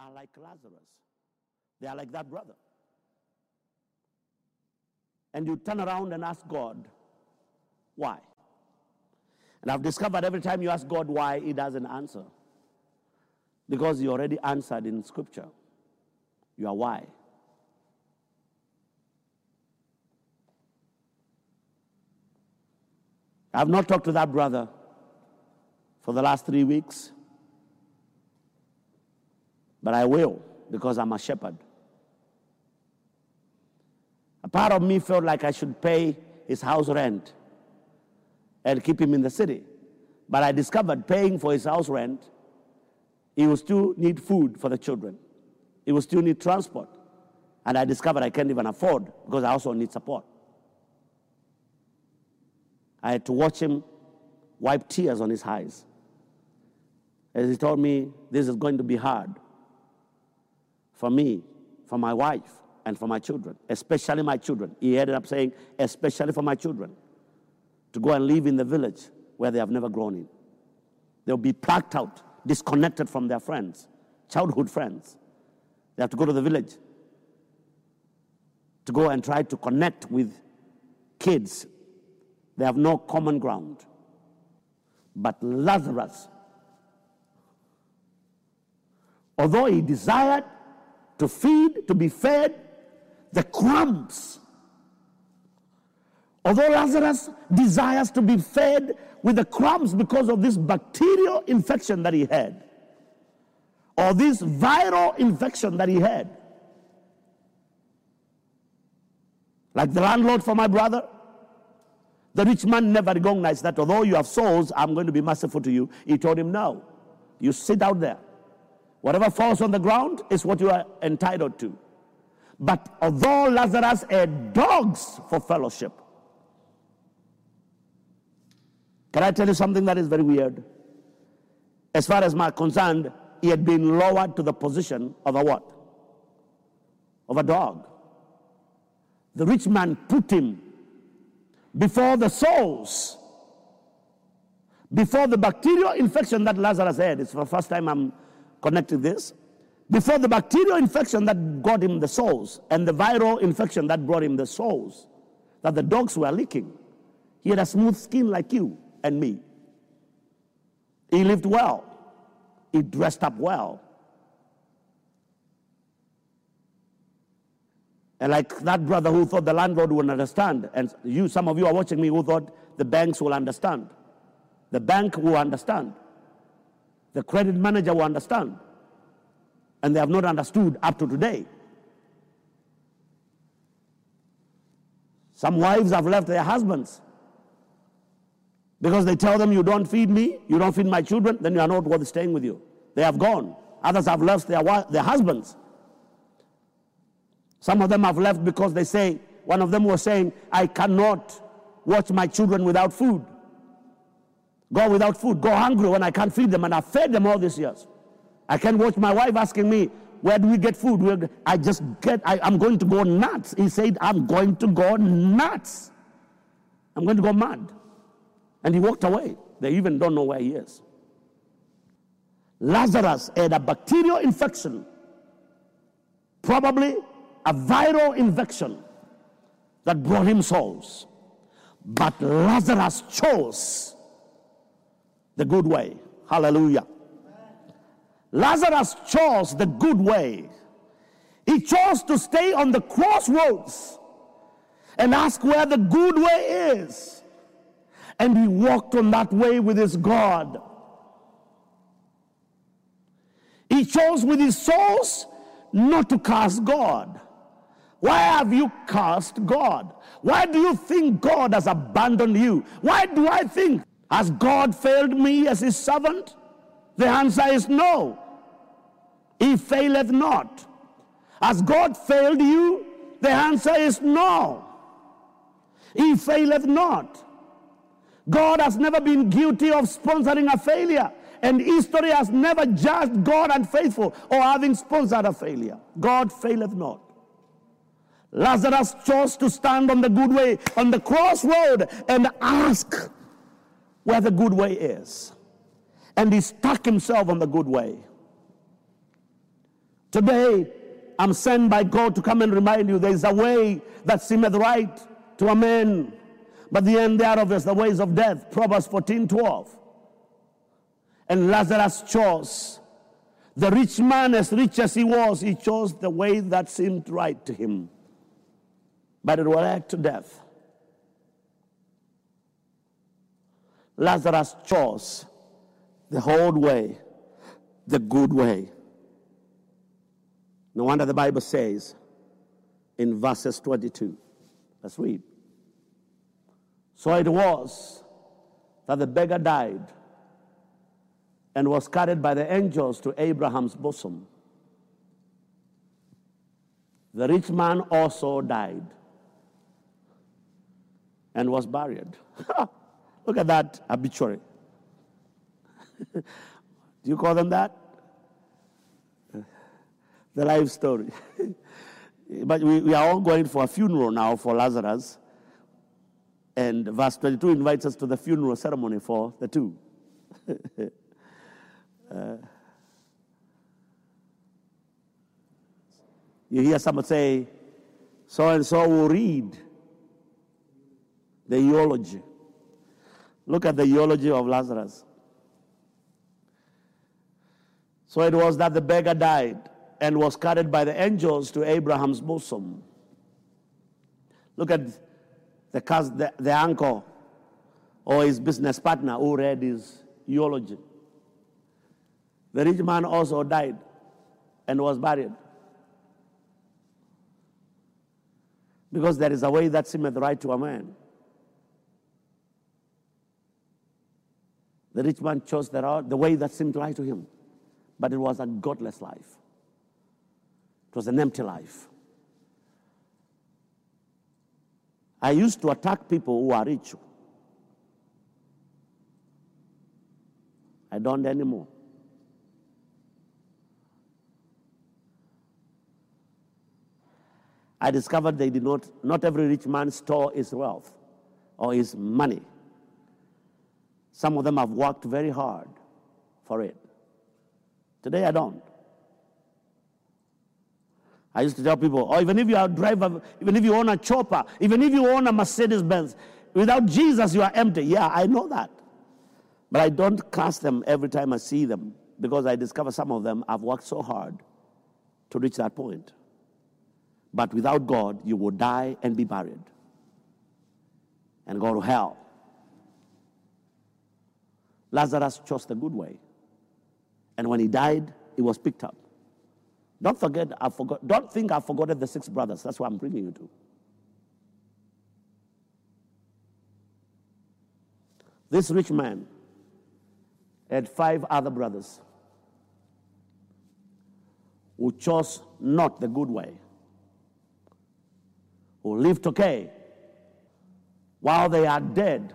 are like Lazarus. They are like that brother. And you turn around and ask God, why? And I've discovered every time you ask God why, He doesn't answer. Because He already answered in Scripture. You are why. I've not talked to that brother for the last three weeks, but I will because I'm a shepherd. A part of me felt like I should pay his house rent and keep him in the city. But I discovered paying for his house rent, he will still need food for the children. He will still need transport. And I discovered I can't even afford because I also need support. I had to watch him wipe tears on his eyes as he told me, This is going to be hard for me, for my wife, and for my children, especially my children. He ended up saying, Especially for my children, to go and live in the village where they have never grown in. They'll be plucked out, disconnected from their friends, childhood friends. They have to go to the village to go and try to connect with kids. They have no common ground. But Lazarus, although he desired to feed, to be fed, the crumbs. Although Lazarus desires to be fed with the crumbs because of this bacterial infection that he had, or this viral infection that he had, like the landlord for my brother, the rich man never recognized that although you have souls, I'm going to be merciful to you. He told him, No, you sit out there. Whatever falls on the ground is what you are entitled to. But although Lazarus had dogs for fellowship, can I tell you something that is very weird? As far as my concerned, he had been lowered to the position of a what? Of a dog. The rich man put him before the souls, before the bacterial infection that Lazarus had. It's the first time I'm connecting this. Before the bacterial infection that got him the souls and the viral infection that brought him the souls that the dogs were licking. He had a smooth skin like you and me. He lived well. He dressed up well. And like that brother who thought the landlord would understand, and you, some of you are watching me who thought the banks will understand. The bank will understand. The credit manager will understand. And they have not understood up to today. Some wives have left their husbands because they tell them, You don't feed me, you don't feed my children, then you are not worth staying with you. They have gone. Others have left their, their husbands. Some of them have left because they say, one of them was saying, I cannot watch my children without food. Go without food, go hungry when I can't feed them, and I've fed them all these years. I can't watch my wife asking me, Where do we get food? Where, I just get, I, I'm going to go nuts. He said, I'm going to go nuts. I'm going to go mad. And he walked away. They even don't know where he is. Lazarus had a bacterial infection, probably a viral infection that brought him souls. But Lazarus chose the good way. Hallelujah. Lazarus chose the good way. He chose to stay on the crossroads and ask where the good way is. And he walked on that way with his God. He chose with his souls not to curse God. Why have you cursed God? Why do you think God has abandoned you? Why do I think has God failed me as his servant? The answer is no. He faileth not. Has God failed you? The answer is no. He faileth not. God has never been guilty of sponsoring a failure. And history has never judged God unfaithful or having sponsored a failure. God faileth not. Lazarus chose to stand on the good way, on the crossroad, and ask where the good way is. And he stuck himself on the good way. Today, I'm sent by God to come and remind you there is a way that seemeth right to a man, but the end thereof is the ways of death. Proverbs 14 12. And Lazarus chose. The rich man, as rich as he was, he chose the way that seemed right to him. But it led to death. Lazarus chose the whole way, the good way. No wonder the Bible says in verses 22. Let's read. So it was that the beggar died and was carried by the angels to Abraham's bosom. The rich man also died and was buried. Look at that obituary. Do you call them that? The life story. but we, we are all going for a funeral now for Lazarus. And verse 22 invites us to the funeral ceremony for the two. uh, you hear someone say, so and so will read the eulogy. Look at the eulogy of Lazarus. So it was that the beggar died and was carried by the angels to Abraham's bosom. Look at the, the, the uncle or his business partner who read his eulogy. The rich man also died and was buried. Because there is a way that seemeth right to a man. The rich man chose the, the way that seemed right to him, but it was a godless life. It was an empty life. I used to attack people who are rich. I don't anymore. I discovered they did not, not every rich man store his wealth or his money. Some of them have worked very hard for it. Today I don't. I used to tell people, oh, even if you are a driver, even if you own a chopper, even if you own a Mercedes Benz, without Jesus you are empty. Yeah, I know that. But I don't cast them every time I see them because I discover some of them have worked so hard to reach that point. But without God, you will die and be buried and go to hell. Lazarus chose the good way. And when he died, he was picked up. Don't forget, I forgot, don't think I've forgotten the six brothers. That's what I'm bringing you to. This rich man had five other brothers who chose not the good way, who lived okay while they are dead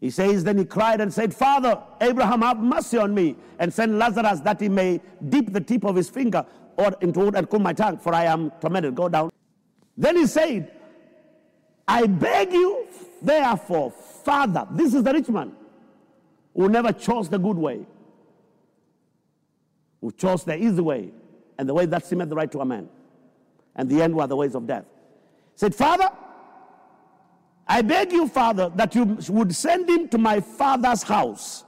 He says, Then he cried and said, Father, Abraham, have mercy on me, and send Lazarus that he may dip the tip of his finger or into wood and cool my tongue, for I am tormented. Go down. Then he said, I beg you, therefore, Father, this is the rich man who never chose the good way, who chose the easy way, and the way that seemed the right to a man. And the end were the ways of death. He said, Father, I beg you, Father, that you would send him to my father's house.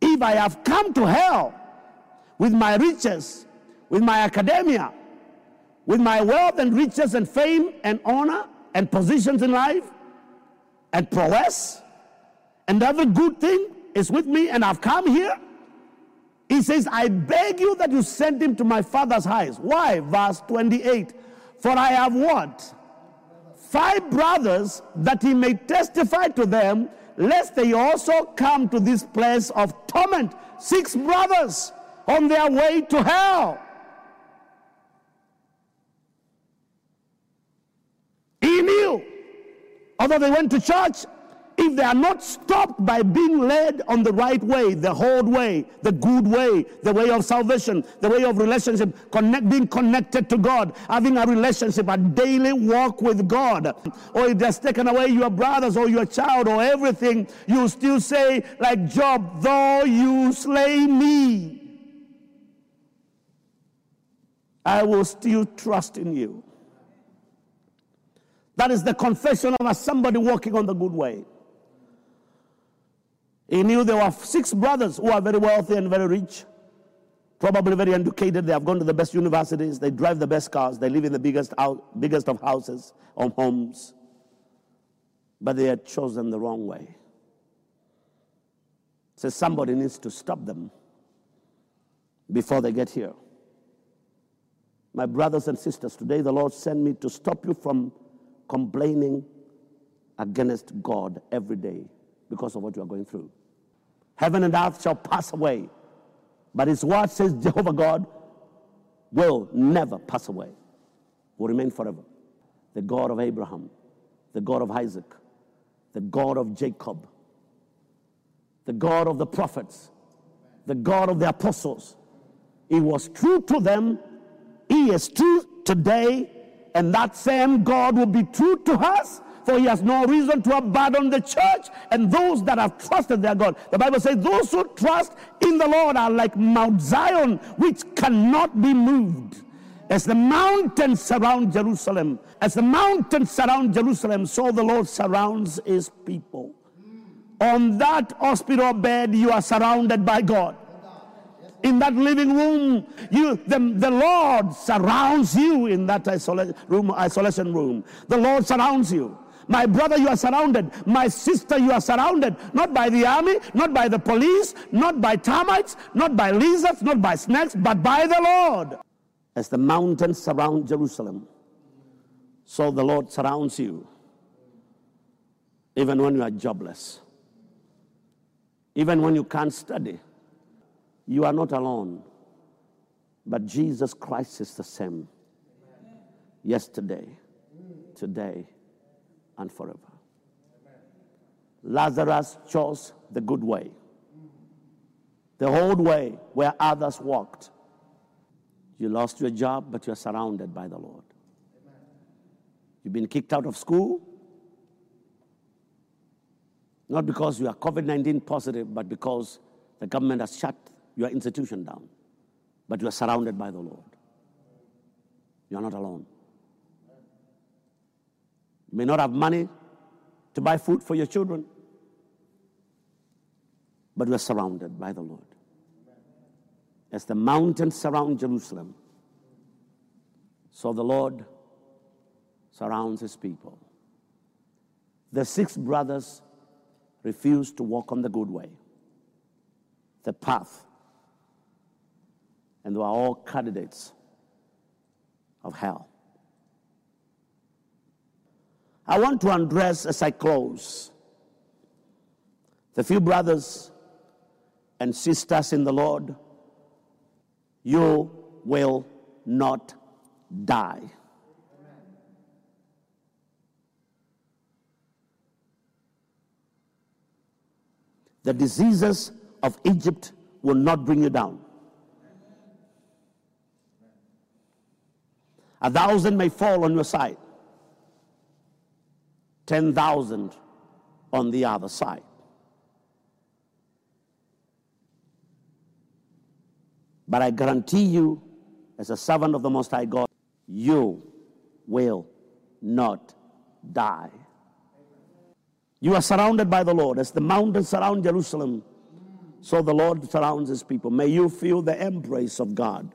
If I have come to hell with my riches, with my academia, with my wealth and riches and fame and honor and positions in life and prowess, and every good thing is with me, and I've come here. He says, I beg you that you send him to my father's house. Why? Verse 28. For I have what? Five brothers that he may testify to them, lest they also come to this place of torment. Six brothers on their way to hell. He knew, although they went to church, if they are not stopped by being led on the right way, the whole way, the good way, the way of salvation, the way of relationship, connect, being connected to God, having a relationship, a daily walk with God, or if has taken away your brothers or your child or everything, you still say, like Job, though you slay me, I will still trust in you. That is the confession of somebody walking on the good way. He knew there were six brothers who are very wealthy and very rich, probably very educated. They have gone to the best universities. They drive the best cars. They live in the biggest, biggest of houses or homes. But they had chosen the wrong way. So somebody needs to stop them before they get here. My brothers and sisters, today the Lord sent me to stop you from complaining against God every day because of what you are going through. Heaven and earth shall pass away, but his word says Jehovah God will never pass away, will remain forever. The God of Abraham, the God of Isaac, the God of Jacob, the God of the prophets, the God of the apostles. He was true to them, He is true today, and that same God will be true to us for he has no reason to abandon the church and those that have trusted their God. The Bible says, Those who trust in the Lord are like Mount Zion, which cannot be moved. As the mountains surround Jerusalem, as the mountains surround Jerusalem, so the Lord surrounds his people. On that hospital bed, you are surrounded by God in that living room. You, the, the Lord surrounds you in that isola- room, isolation room. The Lord surrounds you. My brother, you are surrounded. My sister, you are surrounded. Not by the army, not by the police, not by termites, not by lizards, not by snakes, but by the Lord. As the mountains surround Jerusalem, so the Lord surrounds you, even when you are jobless, even when you can't study. You are not alone, but Jesus Christ is the same yesterday, today, and forever. Lazarus chose the good way, the old way where others walked. You lost your job, but you're surrounded by the Lord. You've been kicked out of school, not because you are COVID 19 positive, but because the government has shut your institution down. But you are surrounded by the Lord. You are not alone. You may not have money to buy food for your children, but you are surrounded by the Lord. As the mountains surround Jerusalem, so the Lord surrounds his people. The six brothers refused to walk on the good way, the path, and they were all candidates of hell. I want to address as I close the few brothers and sisters in the Lord. You will not die. The diseases of Egypt will not bring you down. A thousand may fall on your side, 10,000 on the other side. But I guarantee you, as a servant of the Most High God, you will not die. You are surrounded by the Lord. As the mountains surround Jerusalem, so the Lord surrounds his people. May you feel the embrace of God.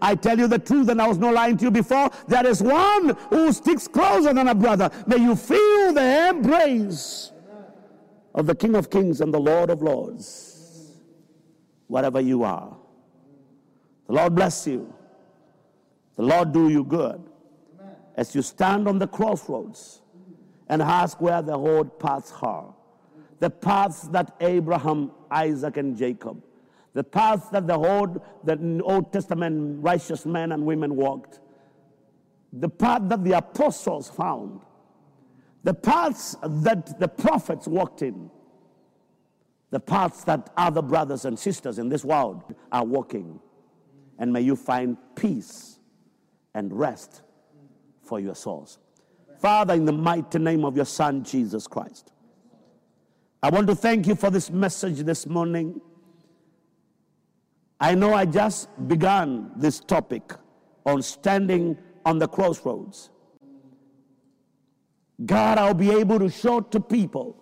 I tell you the truth, and I was not lying to you before. There is one who sticks closer than a brother. May you feel the embrace of the King of Kings and the Lord of Lords, wherever you are. The Lord bless you. The Lord do you good as you stand on the crossroads and ask where the road paths are. The paths that Abraham, Isaac, and Jacob the path that the old, the Old Testament righteous men and women walked, the path that the apostles found, the paths that the prophets walked in, the paths that other brothers and sisters in this world are walking. And may you find peace and rest for your souls. Father, in the mighty name of your Son, Jesus Christ, I want to thank you for this message this morning. I know I just began this topic on standing on the crossroads. God, I'll be able to show to people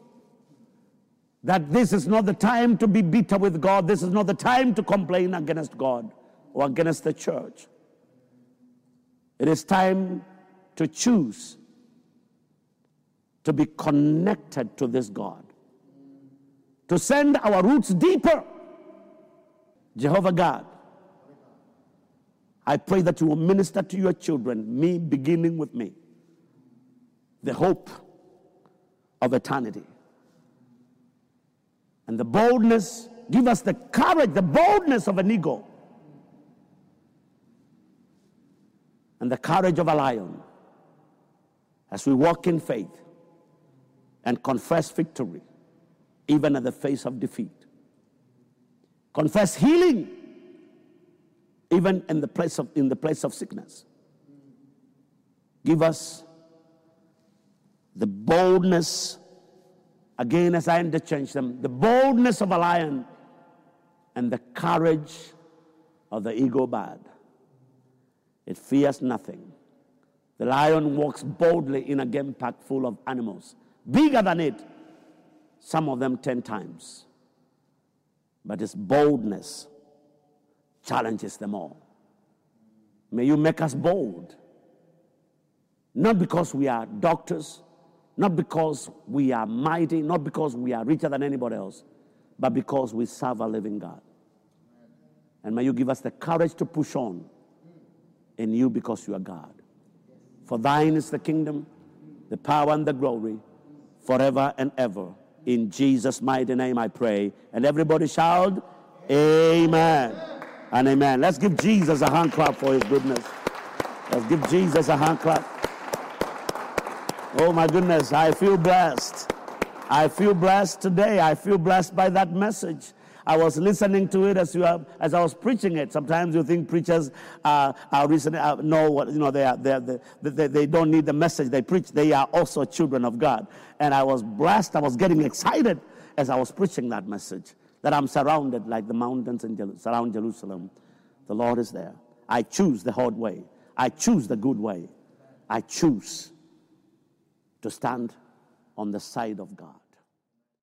that this is not the time to be bitter with God. This is not the time to complain against God or against the church. It is time to choose to be connected to this God, to send our roots deeper. Jehovah God, I pray that you will minister to your children, me beginning with me, the hope of eternity. And the boldness, give us the courage, the boldness of an eagle, and the courage of a lion as we walk in faith and confess victory, even at the face of defeat. Confess healing, even in the place of, in the place of sickness. Give us the boldness, again, as I interchange them, the boldness of a lion and the courage of the eagle bird. It fears nothing. The lion walks boldly in a game pack full of animals, bigger than it, some of them 10 times. But his boldness challenges them all. May you make us bold. Not because we are doctors, not because we are mighty, not because we are richer than anybody else, but because we serve a living God. And may you give us the courage to push on in you because you are God. For thine is the kingdom, the power, and the glory forever and ever. In Jesus' mighty name I pray. And everybody shout, Amen. And amen. Let's give Jesus a hand clap for his goodness. Let's give Jesus a hand clap. Oh my goodness, I feel blessed. I feel blessed today. I feel blessed by that message. I was listening to it as you are, as I was preaching it. Sometimes you think preachers uh, are recently uh, know what you know they are they, they, they, they don't need the message they preach. They are also children of God. And I was blessed. I was getting excited as I was preaching that message. That I'm surrounded like the mountains in surround Jerusalem. The Lord is there. I choose the hard way. I choose the good way. I choose to stand on the side of God.